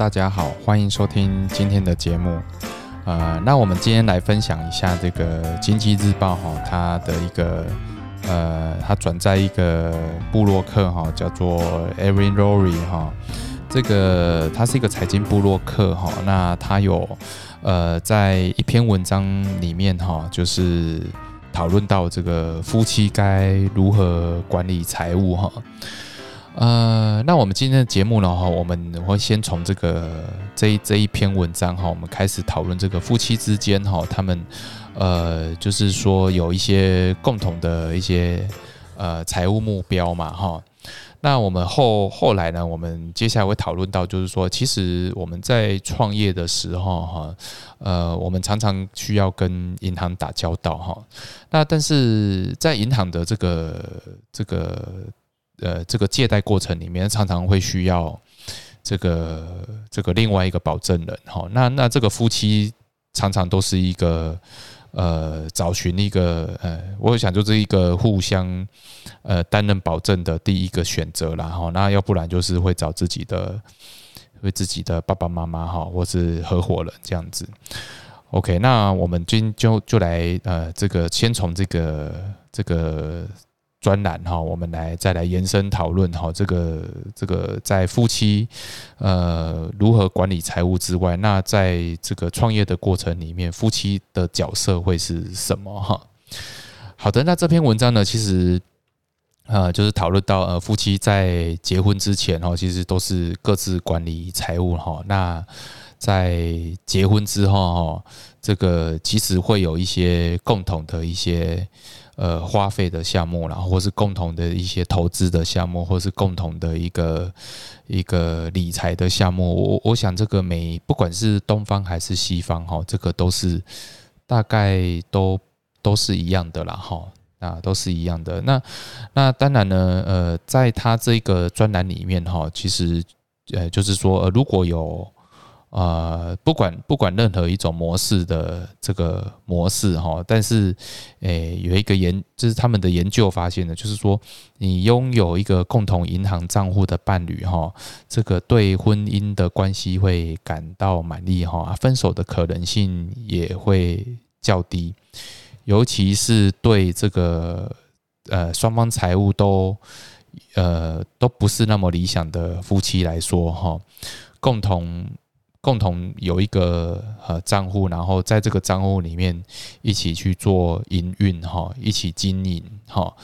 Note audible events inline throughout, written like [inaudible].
大家好，欢迎收听今天的节目。呃，那我们今天来分享一下这个《经济日报》哈，它的一个呃，它转载一个布洛克哈，叫做 Erin Rory 哈。这个他是一个财经布洛克哈，那他有呃在一篇文章里面哈，就是讨论到这个夫妻该如何管理财务哈。呃，那我们今天的节目呢哈，我们会先从这个这一这一篇文章哈，我们开始讨论这个夫妻之间哈，他们呃就是说有一些共同的一些呃财务目标嘛哈。那我们后后来呢？我们接下来会讨论到，就是说，其实我们在创业的时候，哈，呃，我们常常需要跟银行打交道，哈。那但是在银行的这个这个呃这个借贷过程里面，常常会需要这个这个另外一个保证人，哈。那那这个夫妻常常都是一个。呃，找寻一个呃，我想就是一个互相呃担任保证的第一个选择啦哈。那要不然就是会找自己的，为自己的爸爸妈妈哈，或是合伙人这样子。OK，那我们今就就来呃，这个先从这个这个。专栏哈，我们来再来延伸讨论哈，这个这个在夫妻呃如何管理财务之外，那在这个创业的过程里面，夫妻的角色会是什么哈？好的，那这篇文章呢，其实呃就是讨论到呃夫妻在结婚之前哈，其实都是各自管理财务哈。那在结婚之后哈，这个其实会有一些共同的一些。呃，花费的项目，然后或是共同的一些投资的项目，或是共同的一个一个理财的项目，我我想这个每不管是东方还是西方哈，这个都是大概都都是一样的啦哈，啊都是一样的。那那当然呢，呃，在他这个专栏里面哈，其实呃就是说，如果有。呃，不管不管任何一种模式的这个模式哈，但是诶，有一个研，就是他们的研究发现呢，就是说你拥有一个共同银行账户的伴侣哈，这个对婚姻的关系会感到满意哈，分手的可能性也会较低，尤其是对这个呃双方财务都呃都不是那么理想的夫妻来说哈，共同。共同有一个呃账户，然后在这个账户里面一起去做营运哈，一起经营哈，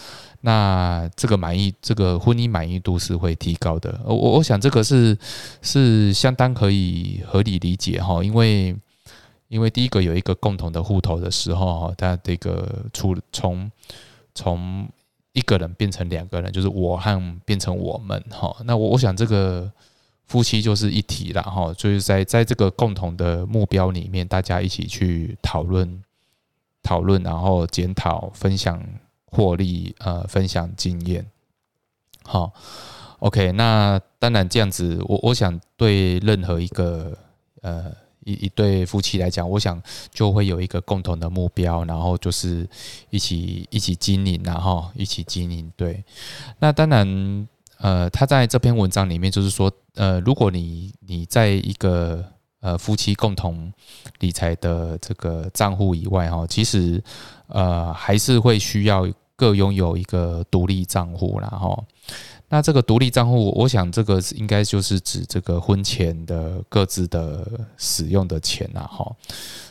那这个满意，这个婚姻满意度是会提高的。我我想这个是是相当可以合理理解哈，因为因为第一个有一个共同的户头的时候哈，它这个出从从一个人变成两个人，就是我和变成我们哈，那我我想这个。夫妻就是一体了哈，就是在在这个共同的目标里面，大家一起去讨论、讨论，然后检讨、分享获利，呃，分享经验。好，OK，那当然这样子，我我想对任何一个呃一一对夫妻来讲，我想就会有一个共同的目标，然后就是一起一起经营，然后一起经营。对，那当然。呃，他在这篇文章里面就是说，呃，如果你你在一个呃夫妻共同理财的这个账户以外哈，其实呃还是会需要各拥有一个独立账户然后。那这个独立账户，我想这个应该就是指这个婚前的各自的使用的钱呐，哈。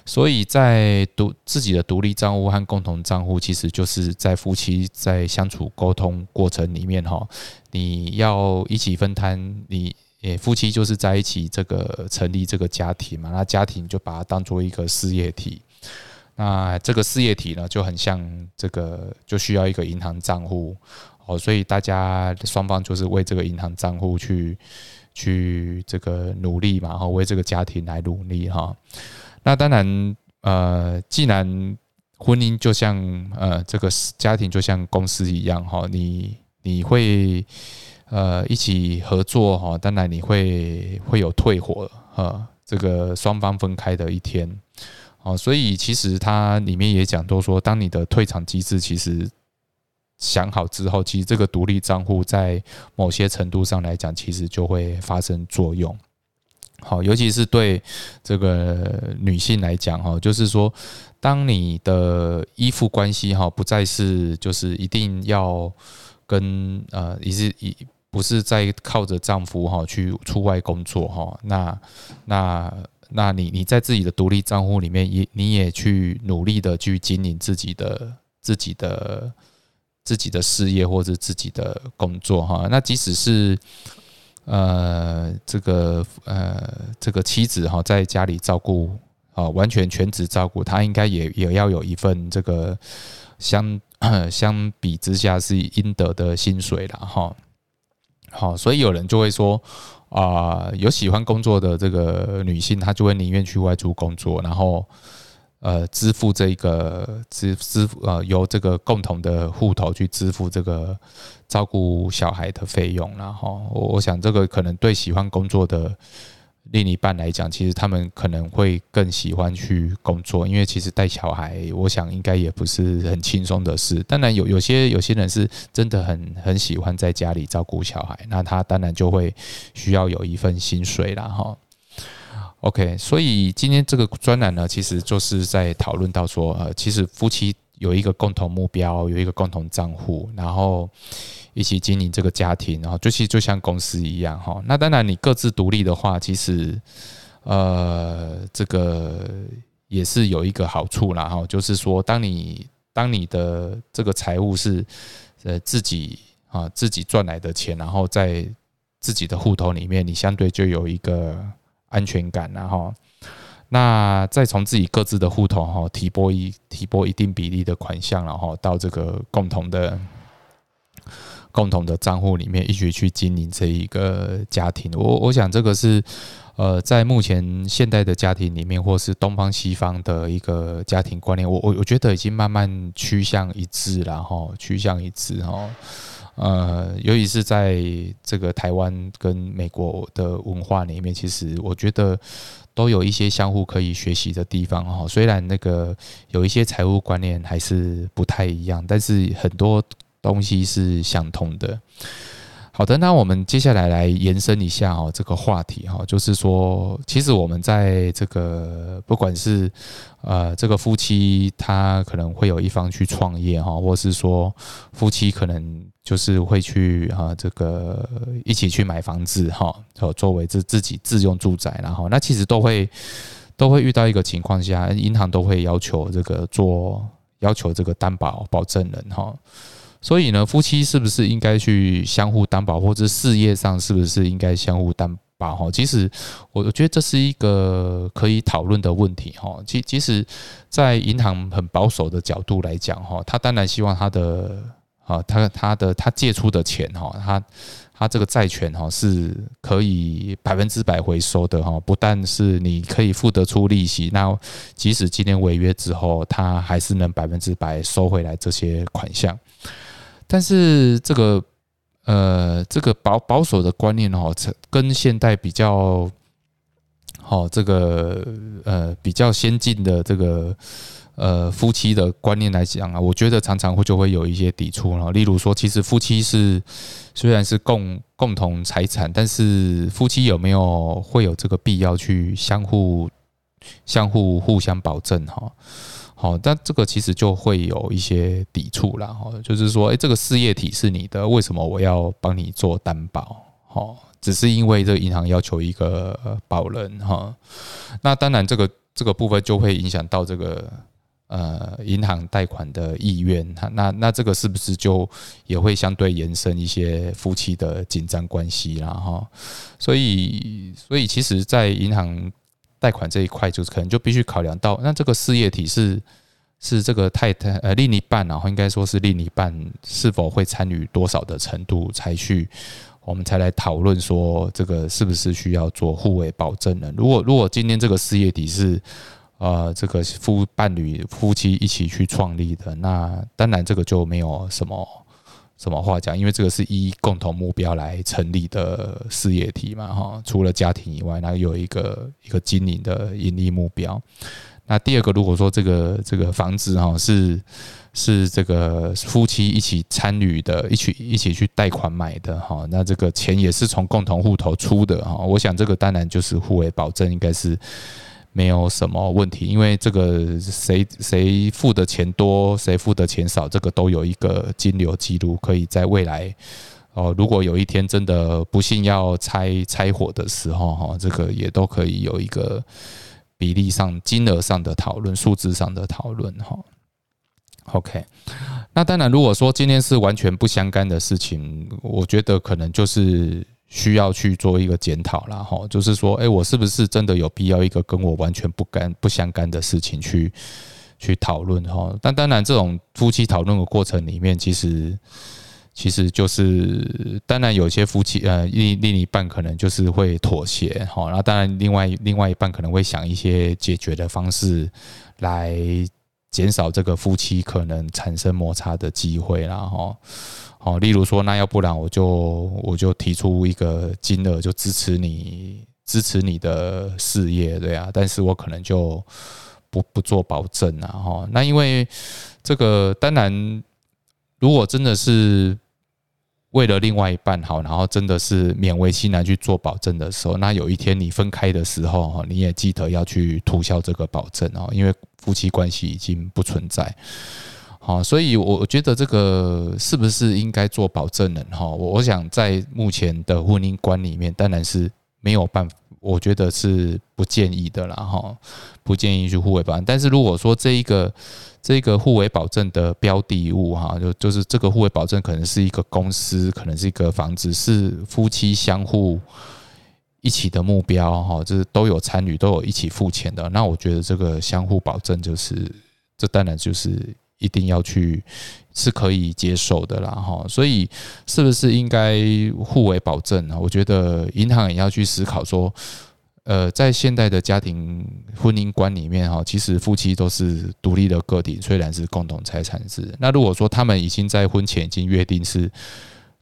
所以在独自己的独立账户和共同账户，其实就是在夫妻在相处沟通过程里面，哈，你要一起分摊，你诶夫妻就是在一起这个成立这个家庭嘛，那家庭就把它当做一个事业体，那这个事业体呢就很像这个就需要一个银行账户。哦，所以大家双方就是为这个银行账户去去这个努力嘛，哈，为这个家庭来努力哈。那当然，呃，既然婚姻就像呃这个家庭就像公司一样哈，你你会呃一起合作哈，当然你会会有退伙哈，这个双方分开的一天。哦，所以其实它里面也讲都说，当你的退场机制其实。想好之后，其实这个独立账户在某些程度上来讲，其实就会发生作用。好，尤其是对这个女性来讲，哈，就是说，当你的依附关系，哈，不再是就是一定要跟呃，也是一不是在靠着丈夫哈去出外工作哈，那那那你你在自己的独立账户里面也你也去努力的去经营自己的自己的自己的事业或者自己的工作哈，那即使是。呃，这个呃，这个妻子哈，在家里照顾啊，完全全职照顾，他应该也也要有一份这个相 [coughs] 相比之下是应得的薪水了哈。好，所以有人就会说啊，有喜欢工作的这个女性，她就会宁愿去外出工作，然后。呃，支付这个支支付呃，由这个共同的户头去支付这个照顾小孩的费用，然后我我想这个可能对喜欢工作的另一半来讲，其实他们可能会更喜欢去工作，因为其实带小孩，我想应该也不是很轻松的事。当然有有些有些人是真的很很喜欢在家里照顾小孩，那他当然就会需要有一份薪水了哈。OK，所以今天这个专栏呢，其实就是在讨论到说，呃，其实夫妻有一个共同目标，有一个共同账户，然后一起经营这个家庭，然后就其实就像公司一样哈。那当然，你各自独立的话，其实呃，这个也是有一个好处啦哈，就是说，当你当你的这个财务是呃自己啊自己赚来的钱，然后在自己的户头里面，你相对就有一个。安全感，然后，那再从自己各自的户头哈提拨一提拨一定比例的款项，然后到这个共同的共同的账户里面一起去经营这一个家庭。我我想这个是呃，在目前现代的家庭里面，或是东方西方的一个家庭观念，我我我觉得已经慢慢趋向一致了哈，趋向一致哈。呃，尤其是在这个台湾跟美国的文化里面，其实我觉得都有一些相互可以学习的地方哈。虽然那个有一些财务观念还是不太一样，但是很多东西是相通的。好的，那我们接下来来延伸一下哦，这个话题哈，就是说，其实我们在这个不管是呃这个夫妻他可能会有一方去创业哈，或是说夫妻可能就是会去啊这个一起去买房子哈，作为自自己自用住宅，然后那其实都会都会遇到一个情况下，银行都会要求这个做要求这个担保保证人哈。所以呢，夫妻是不是应该去相互担保，或者事业上是不是应该相互担保？哈，其实我我觉得这是一个可以讨论的问题。哈，其其实，在银行很保守的角度来讲，哈，他当然希望他的啊，他他的他借出的钱，哈，他他这个债权，哈，是可以百分之百回收的，哈，不但是你可以付得出利息，那即使今天违约之后，他还是能百分之百收回来这些款项。但是这个呃，这个保保守的观念哦，跟现代比较好，这个呃比较先进的这个呃夫妻的观念来讲啊，我觉得常常会就会有一些抵触了。例如说，其实夫妻是虽然是共共同财产，但是夫妻有没有会有这个必要去相互相互互相保证哈？好，但这个其实就会有一些抵触了哈，就是说，哎，这个事业体是你的，为什么我要帮你做担保？哈，只是因为这个银行要求一个保人哈，那当然这个这个部分就会影响到这个呃银行贷款的意愿，那那这个是不是就也会相对延伸一些夫妻的紧张关系啦？哈？所以所以其实，在银行。贷款这一块就是可能就必须考量到，那这个事业体是是这个太太呃另一半，然后应该说是另一半是否会参与多少的程度才去，我们才来讨论说这个是不是需要做互为保证呢？如果如果今天这个事业体是呃这个夫伴侣夫妻一起去创立的，那当然这个就没有什么。什么话讲？因为这个是依共同目标来成立的事业体嘛，哈。除了家庭以外，那有一个一个经营的盈利目标。那第二个，如果说这个这个房子哈是是这个夫妻一起参与的，一起一起去贷款买的哈，那这个钱也是从共同户头出的哈，我想这个当然就是互为保证，应该是没有什么问题，因为这个谁谁付的钱多，谁付的钱少，这个都有一个金流记录，可以在未来哦，如果有一天真的不幸要拆拆伙的时候哈，这个也都可以有一个。比例上、金额上的讨论、数字上的讨论，哈，OK。那当然，如果说今天是完全不相干的事情，我觉得可能就是需要去做一个检讨了，哈。就是说，哎，我是不是真的有必要一个跟我完全不干、不相干的事情去去讨论，哈？但当然，这种夫妻讨论的过程里面，其实。其实就是，当然有些夫妻呃另另一半可能就是会妥协哈，然后当然另外另外一半可能会想一些解决的方式来减少这个夫妻可能产生摩擦的机会然后哦，例如说那要不然我就我就提出一个金额就支持你支持你的事业对啊，但是我可能就不不做保证啊哈，那因为这个当然如果真的是。为了另外一半好，然后真的是勉为其难去做保证的时候，那有一天你分开的时候哈，你也记得要去涂销这个保证哦，因为夫妻关系已经不存在。好，所以我觉得这个是不是应该做保证人哈？我我想在目前的婚姻观里面，当然是没有办法，我觉得是不建议的啦哈，不建议去互为保证。但是如果说这一个这个互为保证的标的物，哈，就就是这个互为保证可能是一个公司，可能是一个房子，是夫妻相互一起的目标，哈，就是都有参与，都有一起付钱的。那我觉得这个相互保证，就是这当然就是一定要去是可以接受的啦，哈。所以是不是应该互为保证呢？我觉得银行也要去思考说。呃，在现代的家庭婚姻观里面哈，其实夫妻都是独立的个体，虽然是共同财产制。那如果说他们已经在婚前已经约定是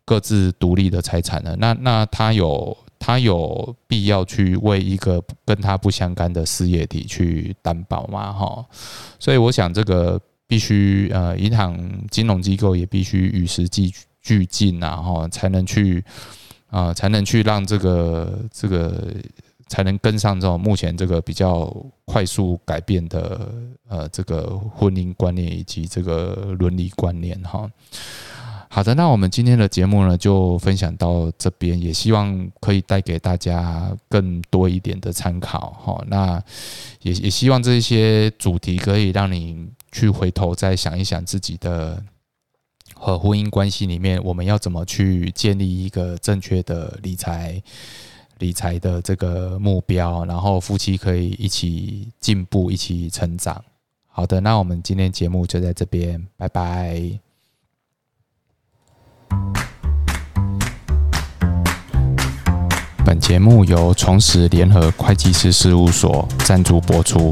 各自独立的财产了，那那他有他有必要去为一个跟他不相干的事业体去担保吗？哈，所以我想这个必须呃，银行金融机构也必须与时俱俱进啊，哈，才能去啊，才能去让这个这个。才能跟上这种目前这个比较快速改变的呃这个婚姻观念以及这个伦理观念哈。好的，那我们今天的节目呢就分享到这边，也希望可以带给大家更多一点的参考哈。那也也希望这些主题可以让你去回头再想一想自己的和婚姻关系里面，我们要怎么去建立一个正确的理财。理财的这个目标，然后夫妻可以一起进步，一起成长。好的，那我们今天节目就在这边，拜拜。本节目由重实联合会计师事务所赞助播出。